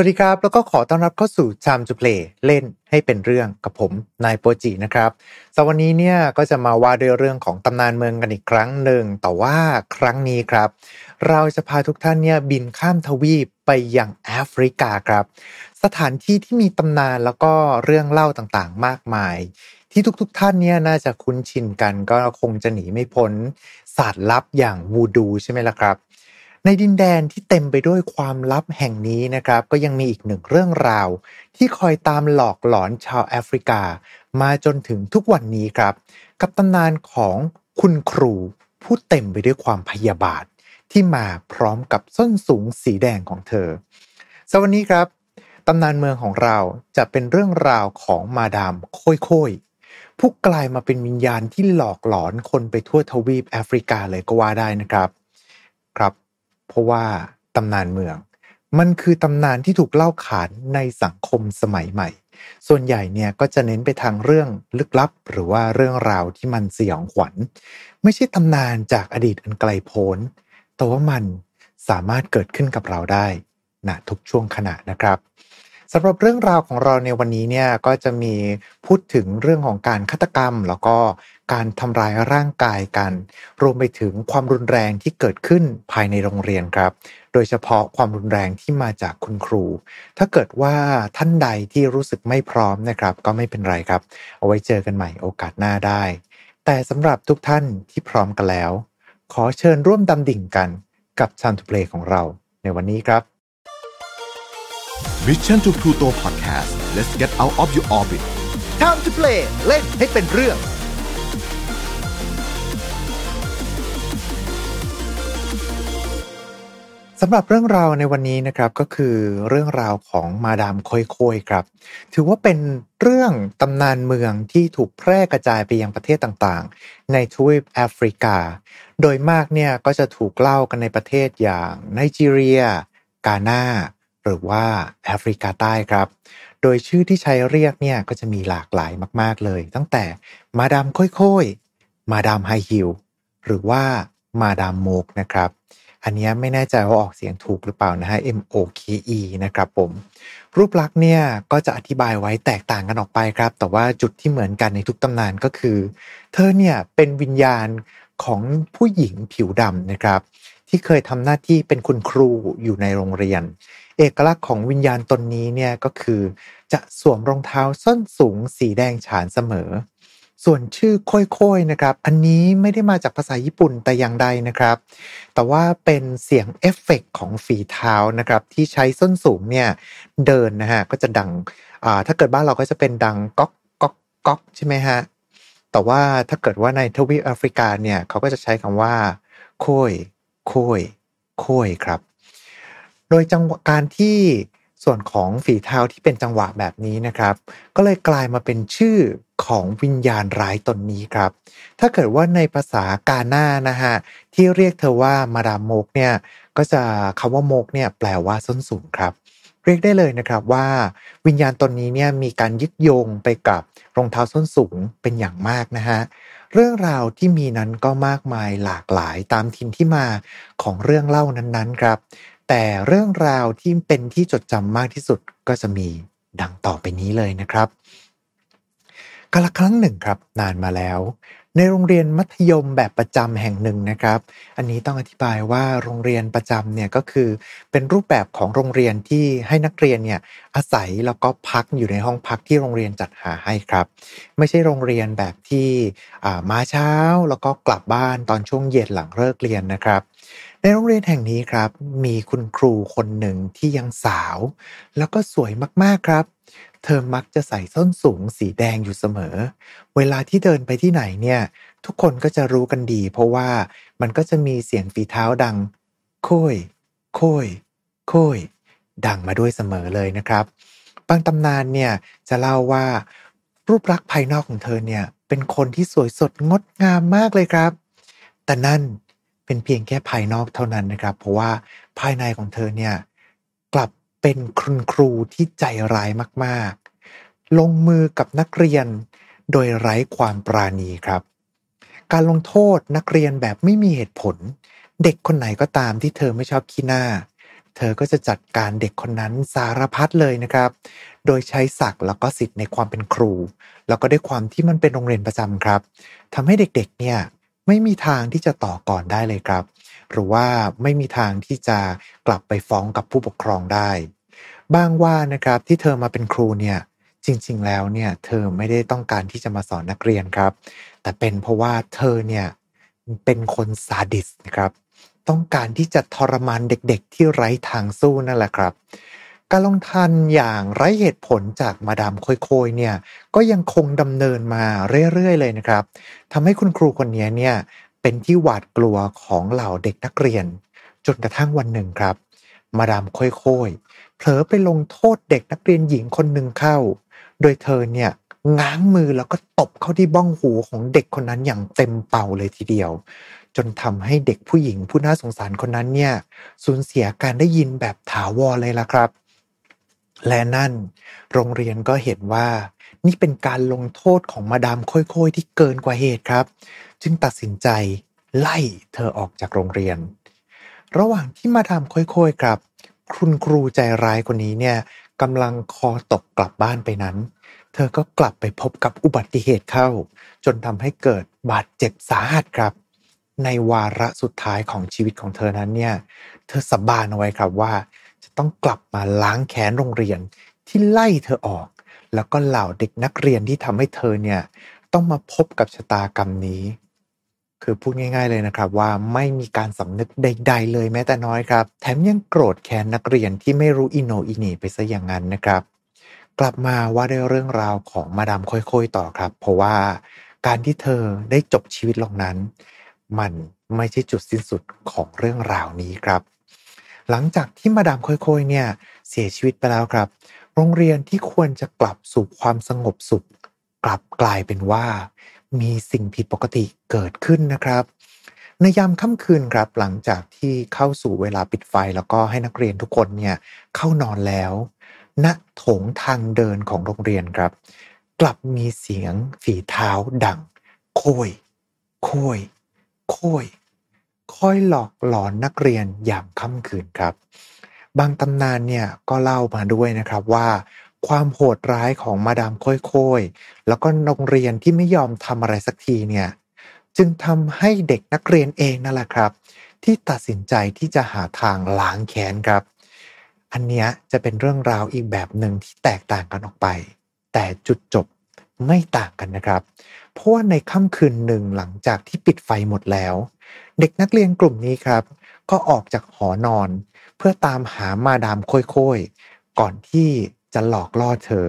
วัสดีครับ แล้วก็ขอต้อนรับเข้าสู่ Time to Play เล่นให้เป็นเรื่องกับผมนายโปจินะครับสวันนี้เนี่ยก็จะมาว่าด้วยเรื่องของตำนานเมืองกันอีกครั้งหนึ่งแต่ว่าครั้งนี้ครับ เราจะพาทุกท่านเนี่ยบินข้ามทวีปไปยังแอฟริกาครับ สถานที่ที่มีตำนานแล้วก็เรื่องเล่าต่างๆ มากมาย ที่ทุกๆ ท่านเนี่ยน่าจะคุ้นชินกันก็คงจะหนีไม่พ้นศาสตร์ลับอย่างวูดูใช่ไหมล่ะครับ ในดินแดนที่เต็มไปด้วยความลับแห่งนี้นะครับ ก็ยังมีอีกหนึ่งเรื่องราว ที่คอยตามหลอกหลอนชาวแอฟริกา มาจนถึงทุกวันนี้ครับ กับตำนานของคุณครู ผู้เต็มไปด้วยความพยาบาท ที่มาพร้อมกับส้นสูงสีแดงของเธอสวัสดีครับตำนานเมืองของเราจะเป็นเรื่องราวของมาดามโค่อยคผู้กลายมาเป็นวิญญาณที่หลอกหลอนคนไปทั่วทวีปแอฟริกาเลยก็ว่าได้นะครับ ครับ เพราะว่าตำนานเมือง มันคือตำนานที่ถูกเล่าขานในสังคมสมัยใหม่ ส่วนใหญ่เนี่ยก็จะเน้นไปทางเรื่องลึกลับ หรือว่าเรื่องราวที่มันสยองขวัญ ไม่ใช่ตำนานจากอดีตอันไกลโพ้น แต่ว่ามันสามารถเกิดขึ้นกับเราได้ณทุกช่วงขณะนะครับสำหรับเรื่องราวของเราในวันนี้เนี่ยก็จะมีพูดถึงเรื่องของการฆาตกรรม แล้วก็ การทำร้ายร่างกายกัน รวมไปถึงความรุนแรงที่เกิดขึ้นภายในโรงเรียนครับ โดยเฉพาะความรุนแรงที่มาจากคุณครู ถ้าเกิดว่าท่านใดที่รู้สึกไม่พร้อมนะครับ ก็ไม่เป็นไรครับ เอาไว้เจอกันใหม่โอกาสหน้าได้ แต่สำหรับทุกท่านที่พร้อมกันแล้ว ขอเชิญร่วมดำดิ่งกันกับชันทูเพลของเรา ในวันนี้ครับ Mission to Pluto Podcast let's get out of your orbit Time to play เล่นให้เป็นเรื่อง สำหรับเรื่องราวในวันนี้นะครับก็คือเรื่องราวของมาดามคอยคอยครับ ถือว่าเป็นเรื่องตำนานเมืองที่ถูกแพร่กระจายไปยังประเทศต่างๆ ในทวีปแอฟริกา โดยมากเนี่ยก็จะถูกเล่ากันในประเทศอย่างไนจีเรีย กาหน้า หรือว่าแอฟริกาใต้ครับ โดยชื่อที่ใช้เรียกเนี่ยก็จะมีหลากหลายมากๆเลย ตั้งแต่มาดามค่อยๆมาดามไฮฮิลหรือว่ามาดามโมกนะครับ อันนี้ไม่แน่ใจว่าออกเสียงถูกหรือเปล่านะฮะ M O K E นะครับผม รูปลักษณ์เนี่ยก็จะอธิบายไว้แตกต่างกันออกไปครับ แต่ว่าจุดที่เหมือนกันในทุกตำนานก็คือ เธอเนี่ยเป็นวิญญาณของผู้หญิงผิวดำนะครับ ที่เคยทำหน้าที่เป็นคุณครูอยู่ในโรงเรียน เอกลักษณ์ของวิญญาณตนนี้เนี่ยก็คือ จะสวมรองเท้าส้นสูงสีแดงฉานเสมอ ส่วนชื่อค่อยๆนะครับ อันนี้ไม่ได้มาจากภาษาญี่ปุ่นแต่อย่างใดนะครับ แต่ว่าเป็นเสียงเอฟเฟกของฝีเท้านะครับ ที่ใช้ส้นสูงเนี่ยเดินนะฮะก็จะดังอ่าถ้าเกิดบ้านเราก็จะเป็นดังก๊อกก๊อกก๊อกใช่ไหมฮะแต่ว่าถ้าเกิดว่าในทวีปแอฟริกาเนี่ยเขาก็จะใช้คำว่าค่อยค่อยค่อยครับ โดยจังหวะการที่ ส่วนของฝีเท้าที่เป็นจังหวะแบบนี้นะครับ ก็เลยกลายมาเป็นชื่อของวิญญาณร้ายตนนี้ครับ ถ้าเกิดว่าในภาษากาหน้านะฮะที่เรียกเธอว่ามาดามโมกเนี่ยก็จะคำว่าโมกเนี่ยแปลว่าส้นสูงครับ เรียกได้เลยนะครับว่า วิญญาณตนนี้เนี่ยมีการยึดโยงไปกับรองเท้าส้นสูงเป็นอย่างมากนะฮะเรื่องราวที่มีนั้นก็มากมายหลากหลายตามทินที่มาของเรื่องเล่านั้นๆครับ แต่เรื่องราวที่เป็นที่จดจำมากที่สุดก็จะมีดังต่อไปนี้เลยนะครับกาลครั้งหนึ่งครับนานมาแล้ว ในโรงเรียนมัธยมแบบประจำแห่งหนึ่งนะครับ อันนี้ต้องอธิบายว่าโรงเรียนประจำเนี่ยก็คือเป็นรูปแบบของโรงเรียนที่ให้นักเรียนเนี่ยอาศัยแล้วก็พักอยู่ในห้องพักที่โรงเรียนจัดหาให้ครับ ไม่ใช่โรงเรียนแบบที่มาเช้าแล้วก็กลับบ้านตอนช่วงเย็นหลังเลิกเรียนนะครับ ในโรงเรียนแห่งนี้ครับ มีคุณครูคนหนึ่งที่ยังสาว แล้วก็สวยมากๆครับ เธอมักจะใส่ส้นสูงสีแดงอยู่เสมอ เวลาที่เดินไปที่ไหนเนี่ย ทุกคนก็จะรู้กันดี เพราะว่ามันก็จะมีเสียงฝีเท้าดัง โค่ยโค่ยโค่ยดังมาด้วยเสมอเลยนะครับ บางตำนานเนี่ยจะเล่าว่า รูปลักษณ์ภายนอกของเธอเนี่ยเป็นคนที่สวยสดงดงามมากเลยครับ แต่นั่น เป็นเพียงแค่ภายนอกเท่านั้นนะครับ เพราะว่าภายในของเธอเนี่ยกลับเป็นคุณครูที่ใจร้ายมากๆ ลงมือกับนักเรียนโดยไร้ความปราณีครับ การลงโทษนักเรียนแบบไม่มีเหตุผล เด็กคนไหนก็ตามที่เธอไม่ชอบขี้หน้า เธอก็จะจัดการเด็กคนนั้นสารพัดเลยนะครับ โดยใช้ศักดิ์แล้วก็สิทธิ์ในความเป็นครู แล้วก็ด้วยความที่มันเป็นโรงเรียนประจำครับทำให้เด็กๆเนี่ย ไม่มีทางที่จะต่อก่อนได้เลยครับ หรือว่าไม่มีทางที่จะกลับไปฟ้องกับผู้ปกครองได้ บ้างว่านะครับที่เธอมาเป็นครูเนี่ยจริง ๆ แล้วเนี่ยเธอไม่ได้ต้องการที่จะมาสอนนักเรียนครับ แต่เป็นเพราะว่าเธอเนี่ยเป็นคนซาดิสนะครับ ต้องการที่จะทรมานเด็กๆ ที่ไร้ทางสู้นั่นแหละครับ การลงทันอย่างไร้เหตุผลจากมาดามโคยๆเนี่ยก็ยังคงดำเนินมาเรื่อยๆ เลยนะครับทำให้คุณครูคนนี้เนี่ยเป็นที่หวาดกลัวของเหล่าเด็กนักเรียน จนกระทั่งวันหนึ่งครับ มาดามโคยๆเผลอไปลงโทษเด็กนักเรียนหญิงคนหนึ่งเข้า โดยเธอเนี่ยง้างมือแล้วก็ตบเข้าที่บ้องหูของเด็กคนนั้นอย่างเต็มเป่าเลยทีเดียว จนทำให้เด็กผู้หญิงผู้น่าสงสารคนนั้นเนี่ยสูญเสียการได้ยินแบบถาวรเลยล่ะครับ และนั่น โรงเรียนก็เห็นว่า นี่เป็นการลงโทษของมาดามค่อยๆ ที่เกินกว่าเหตุครับ จึงตัดสินใจไล่เธอออกจากโรงเรียน ระหว่างที่มาดามค่อยๆครับ คุณครูใจร้ายคนนี้เนี่ยกำลังคอตกกลับบ้านไปนั้น เธอก็กลับไปพบกับอุบัติเหตุเข้า จนทำให้เกิดบาดเจ็บสาหัสครับ ในวาระสุดท้ายของชีวิตของเธอนั้นเนี่ย เธอสบานเอาไว้ครับว่า ต้องกลับมาล้างแค้นโรงเรียนที่ไล่เธอออก แล้วก็เหล่าเด็กนักเรียนที่ทำให้เธอเนี่ยต้องมาพบกับชะตากรรมนี้ คือพูดง่าย ๆเลยนะครับว่าไม่มีการสำนึกใด ๆ เลยแม้แต่น้อยครับ แถมยังโกรธแค้นนักเรียนที่ไม่รู้อิโนอินีไปซะอย่างนั้นนะครับ กลับมาว่าด้วยเรื่องราวของมาดามค่อยๆต่อครับ เพราะว่าการที่เธอได้จบชีวิตลงนั้น มันไม่ใช่จุดสิ้นสุดของเรื่องราวนี้ครับ หลังจากที่มาดามค่อยๆเนี่ยเสียชีวิตไปแล้วครับ โรงเรียนที่ควรจะกลับสู่ความสงบสุข กลับกลายเป็นว่า มีสิ่งผิดปกติเกิดขึ้นนะครับ ในยามค่ำคืนครับหลังจากที่เข้าสู่เวลาปิดไฟแล้วก็ให้นักเรียนทุกคนเนี่ยเข้านอนแล้วณโถงทางเดินของโรงเรียนครับ กลับมีเสียงฝีเท้าดัง โคย โคยค่อย คอยหลอกหลอนนักเรียนอย่างค่ำคืนครับ บางตำนานเนี่ยก็เล่ามาด้วยนะครับว่า ความโหดร้ายของมาดามค่อยๆแล้วก็โรงเรียนที่ไม่ยอมทำอะไรสักทีเนี่ยจึงทำให้เด็กนักเรียนเองนั่นแหละครับ ที่ตัดสินใจที่จะหาทางล้างแค้นครับ อันนี้จะเป็นเรื่องราวอีกแบบหนึ่งที่แตกต่างกันออกไป แต่จุดจบไม่ต่างกันนะครับ เพราะว่าในค่ำคืนหนึ่งหลังจากที่ปิดไฟหมดแล้ว เด็กนักเรียนกลุ่มนี้ครับ ก็ออกจากหอนอน เพื่อตามหามาดามค่อยๆ ก่อนที่จะหลอกล่อเธอ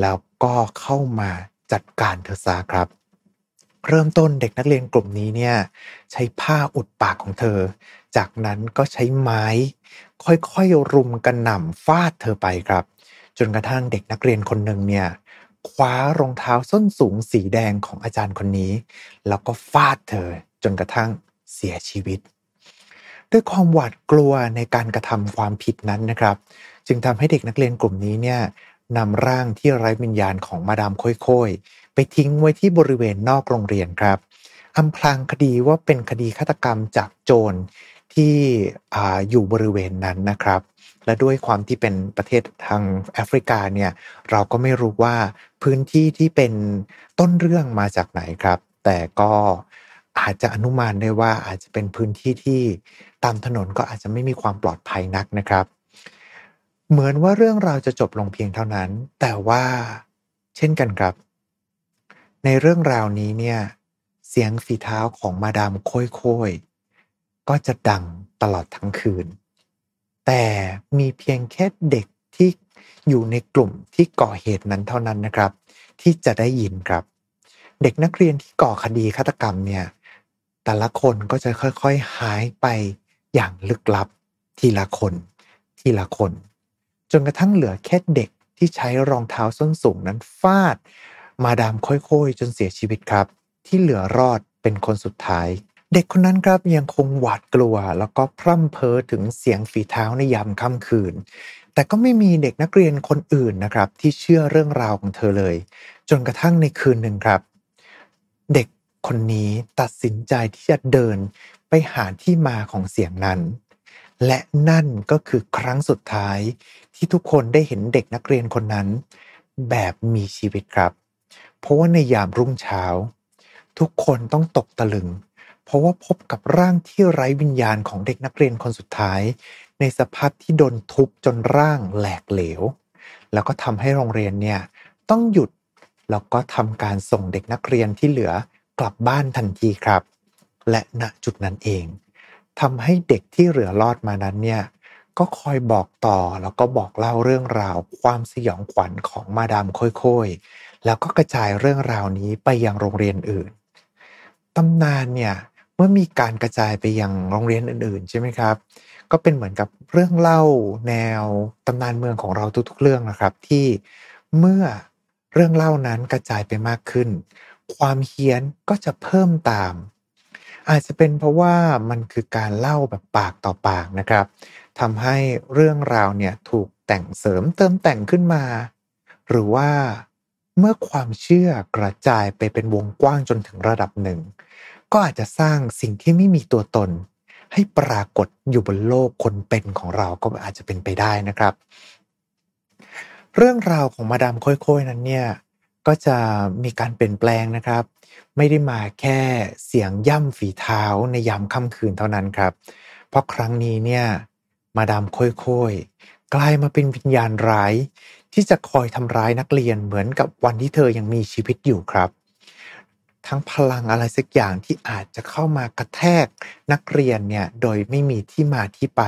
แล้วก็เข้ามาจัดการเธอซะครับ เริ่มต้นเด็กนักเรียนกลุ่มนี้เนี่ยใช้ผ้าอุดปากของเธอ จากนั้นก็ใช้ไม้ ค่อยๆรุมกระหน่ำฟาดเธอไปครับ จนกระทั่งเด็กนักเรียนคนหนึ่งเนี่ยคว้ารองเท้าส้นสูงสีแดงของอาจารย์คนนี้ แล้วก็ฟาดเธอจนกระทั่ง เสียชีวิต ด้วยความหวาดกลัวในการกระทำความผิดนั้นนะครับ จึงทำให้เด็กนักเรียนกลุ่มนี้เนี่ยนำร่างที่ไร้วิญญาณของมาดามค่อยๆ ไปทิ้งไว้ที่บริเวณนอกโรงเรียนครับอำพรางคดีว่าเป็นคดีฆาตกรรมจากโจรที่ออยู่บริเวณนั้นนะครับ และด้วยความที่เป็นประเทศทางแอฟริกาเนี่ยเราก็ไม่รู้ว่าพื้นที่ที่เป็นต้นเรื่องมาจากไหนครับ แต่ก็ อาจจะอนุมานได้ว่าอาจจะเป็นพื้นที่ที่ตามถนนก็อาจจะไม่มีความปลอดภัยนักนะครับ เหมือนว่าเรื่องราวจะจบลงเพียงเท่านั้น แต่ว่าเช่นกันครับ ในเรื่องราวนี้เนี่ยเสียงฝีเท้าของมาดามโค่อยๆก็จะดังตลอดทั้งคืน แต่มีเพียงแค่เด็กที่อยู่ในกลุ่มที่ก่อเหตุนั้นเท่านั้นนะครับ ที่จะได้ยินครับ เด็กนักเรียนที่ก่อคดีฆาตกรรมเนี่ย แต่ละคนก็จะค่อย ๆ หายไปอย่างลึกลับ ทีละคน ทีละคน จนกระทั่งเหลือแค่เด็กที่ใช้รองเท้าส้นสูงนั้นฟาด มาดามค่อยๆ จนเสียชีวิตครับ ที่เหลือรอดเป็นคนสุดท้าย เด็กคนนั้นครับยังคงหวาดกลัว แล้วก็พร่ำเพ้อถึงเสียงฝีเท้าในยามค่ำคืน แต่ก็ไม่มีเด็กนักเรียนคนอื่นนะครับ ที่เชื่อเรื่องราวของเธอเลย จนกระทั่งในคืนหนึ่งครับ เด็ก คนนี้ตัดสินใจที่จะเดินไปหาที่มาของเสียงนั้น และนั่นก็คือครั้งสุดท้ายที่ทุกคนได้เห็นเด็กนักเรียนคนนั้น แบบมีชีวิตครับ เพราะว่าในยามรุ่งเช้า ทุกคนต้องตกตะลึง เพราะว่าพบกับร่างที่ไร้วิญญาณของเด็กนักเรียนคนสุดท้าย ในสภาพที่โดนทุบจนร่างแหลกเหลว แล้วก็ทำให้โรงเรียนเนี่ยต้องหยุดแล้วก็ทำการส่งเด็กนักเรียนที่เหลือ กลับบ้านทันทีครับ และณจุดนั้นเองทำให้เด็กที่เหลือรอดมานั้นเนี่ยก็คอยบอกต่อแล้วก็บอกเล่าเรื่องราว ความสยองขวัญของมาดามค่อยๆแล้วก็กระจายเรื่องราวนี้ไปยังโรงเรียนอื่นตำนานเนี่ยเมื่อมีการกระจายไปยังโรงเรียนอื่น ๆ ใช่ไหมครับ ก็เป็นเหมือนกับเรื่องเล่าแนวตำนานเมืองของเราทุกๆเรื่องนะครับ ที่เมื่อเรื่องเล่านั้นกระจายไปมากขึ้น ความเฮี้ยนก็จะเพิ่มตาม อาจจะเป็นเพราะว่ามันคือการเล่าแบบปากต่อปากนะครับทำให้เรื่องราวเนี่ยถูกแต่งเสริมเติมแต่งขึ้นมา หรือว่าเมื่อความเชื่อกระจายไปเป็นวงกว้างจนถึงระดับหนึ่ง ก็อาจจะสร้างสิ่งที่ไม่มีตัวตน ให้ปรากฏอยู่บนโลกคนเป็นของเราก็อาจจะเป็นไปได้นะครับ เรื่องราวของมาดามค่อยๆนั้นเนี่ย ก็จะมีการเปลี่ยนแปลงนะครับ ไม่ได้มาแค่เสียงย่ำฝีเท้าในยามค่ำคืนเท่านั้นครับ เพราะครั้งนี้เนี่ยมาดามค่อยๆกลายมาเป็นวิญญาณร้าย ที่จะคอยทำร้ายนักเรียนเหมือนกับวันที่เธอยังมีชีวิตอยู่ครับ ทั้งพลังอะไรสักอย่างที่อาจจะเข้ามากระแทกนักเรียนเนี่ยโดยไม่มีที่มาที่ไป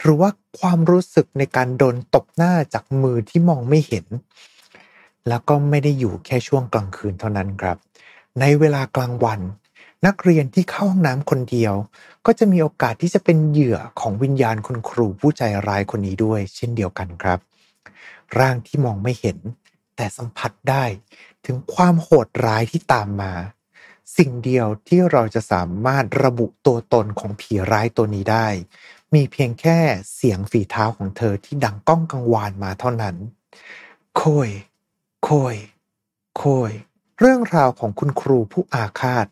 หรือว่าความรู้สึกในการโดนตบหน้าจากมือที่มองไม่เห็น แล้วก็ไม่ได้อยู่แค่ช่วงกลางคืนเท่านั้นครับ ในเวลากลางวัน นักเรียนที่เข้าห้องน้ำคนเดียว ก็จะมีโอกาสที่จะเป็นเหยื่อของวิญญาณคุณครูผู้ใจร้ายคนนี้ด้วย เช่นเดียวกันครับ ร่างที่มองไม่เห็น แต่สัมผัสได้ถึงความโหดร้ายที่ตามมา สิ่งเดียวที่เราจะสามารถระบุตัวตนของผีร้ายตัวนี้ได้ มีเพียงแค่เสียงฝีเท้าของเธอที่ดังก้องกังวานมาเท่านั้น โคย โคย โคย เรื่องราวของคุณครูผู้อาฆาต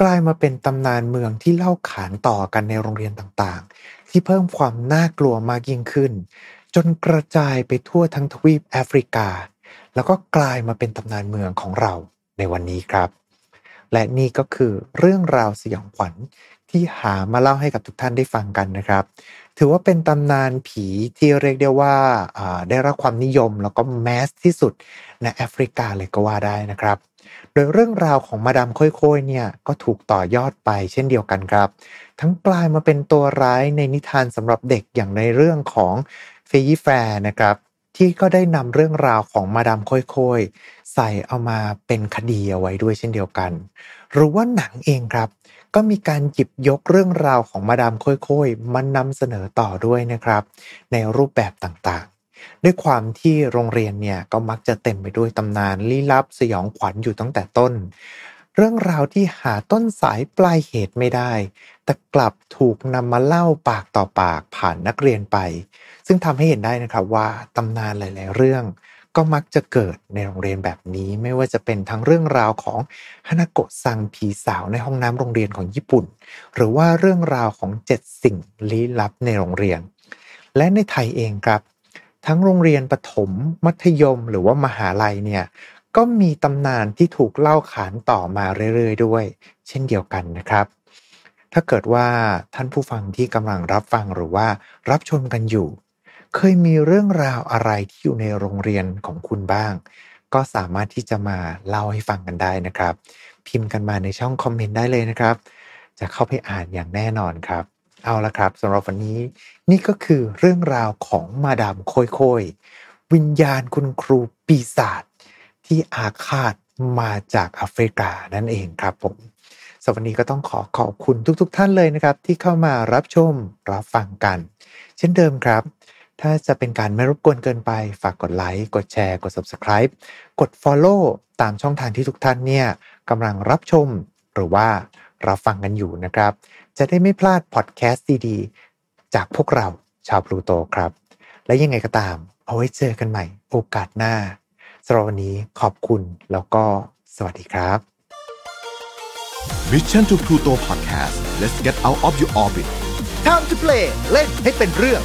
กลายมาเป็นตำนานเมืองที่เล่าขานต่อกันในโรงเรียนต่างๆ ที่เพิ่มความน่ากลัวมากยิ่งขึ้น จนกระจายไปทั่วทั้งทวีปแอฟริกา แล้วก็กลายมาเป็นตำนานเมืองของเราในวันนี้ครับ และนี่ก็คือเรื่องราวสยองขวัญที่หามาเล่าให้กับทุกท่านได้ฟังกันนะครับ ถือว่าเป็นตำนานผีที่เรียกได้ว่าได้รับความนิยมแล้วก็แมสที่สุดในแอฟริกาเลยก็ว่าได้นะครับ โดยเรื่องราวของมาดามค่อยๆเนี่ยก็ถูกต่อยอดไปเช่นเดียวกันครับ ทั้งกลายมาเป็นตัวร้ายในนิทานสำหรับเด็กอย่างในเรื่องของเฟยีแฟร์นะครับที่ก็ได้นำเรื่องราวของมาดามค่อยๆ ใส่เอามาเป็นคดีเอาไว้ด้วยเช่นเดียวกัน หรือว่าหนังเองครับ ก็มีการหยิบยกเรื่องราวของมาดามค่อยๆมานำเสนอต่อด้วยนะครับ ในรูปแบบต่างๆ ด้วยความที่โรงเรียนเนี่ยก็มักจะเต็มไปด้วยตำนานลี้ลับสยองขวัญอยู่ตั้งแต่ต้น เรื่องราวที่หาต้นสายปลายเหตุไม่ได้ แต่กลับถูกนำมาเล่าปากต่อปากผ่านนักเรียนไป ซึ่งทำให้เห็นได้นะครับว่าตำนานหลาย ๆ เรื่อง ก็มักจะเกิดในโรงเรียนแบบนี้ ไม่ว่าจะเป็นทั้งเรื่องราวของฮานาโกะซังผีสาวในห้องน้ำโรงเรียนของญี่ปุ่น หรือว่าเรื่องราวของเจ็ดสิ่งลี้ลับในโรงเรียน และในไทยเองครับ ทั้งโรงเรียนประถม มัธยม หรือว่ามหาลัยเนี่ยก็มีตำนานที่ถูกเล่าขานต่อมาเรื่อยๆ ด้วย เช่นเดียวกันนะครับ ถ้าเกิดว่าท่านผู้ฟังที่กำลังรับฟังหรือว่ารับชมกันอยู่ เคยมีเรื่องราวอะไรที่อยู่ในโรงเรียนของคุณบ้าง ก็สามารถที่จะมาเล่าให้ฟังกันได้นะครับ พิมพ์กันมาในช่องคอมเมนต์ได้เลยนะครับ จะเข้าไปอ่านอย่างแน่นอนครับ เอาละครับสำหรับวันนี้ นี่ก็คือเรื่องราวของมาดามโคยโคยวิญญาณคุณครูปีศาจที่อาฆาตมาจากแอฟริกานั่นเองครับผมสวันนี้ก็ต้องขอขอบคุณทุกๆทท่านเลยนะครับ ที่เข้ามารับชมรับฟังกัน เช่นเดิมครับ ถ้าจะเป็นการไม่รบกวนเกินไป ฝากกดไลค์ กดแชร์ กด Subscribe กด Follow ตามช่องทางที่ทุกท่านเนี่ยกำลังรับชมหรือว่ารับฟังกันอยู่นะครับ จะได้ไม่พลาดพอดแคสต์ดีๆ จากพวกเราชาวพลูโตครับ และยังไงก็ตาม เอาไว้เจอกันใหม่โอกาสหน้าสำหรับวันนี้ขอบคุณแล้วก็สวัสดีครับ Mission to Pluto Podcast let's get out of your orbit Time to play เล่นให้เป็นเรื่อง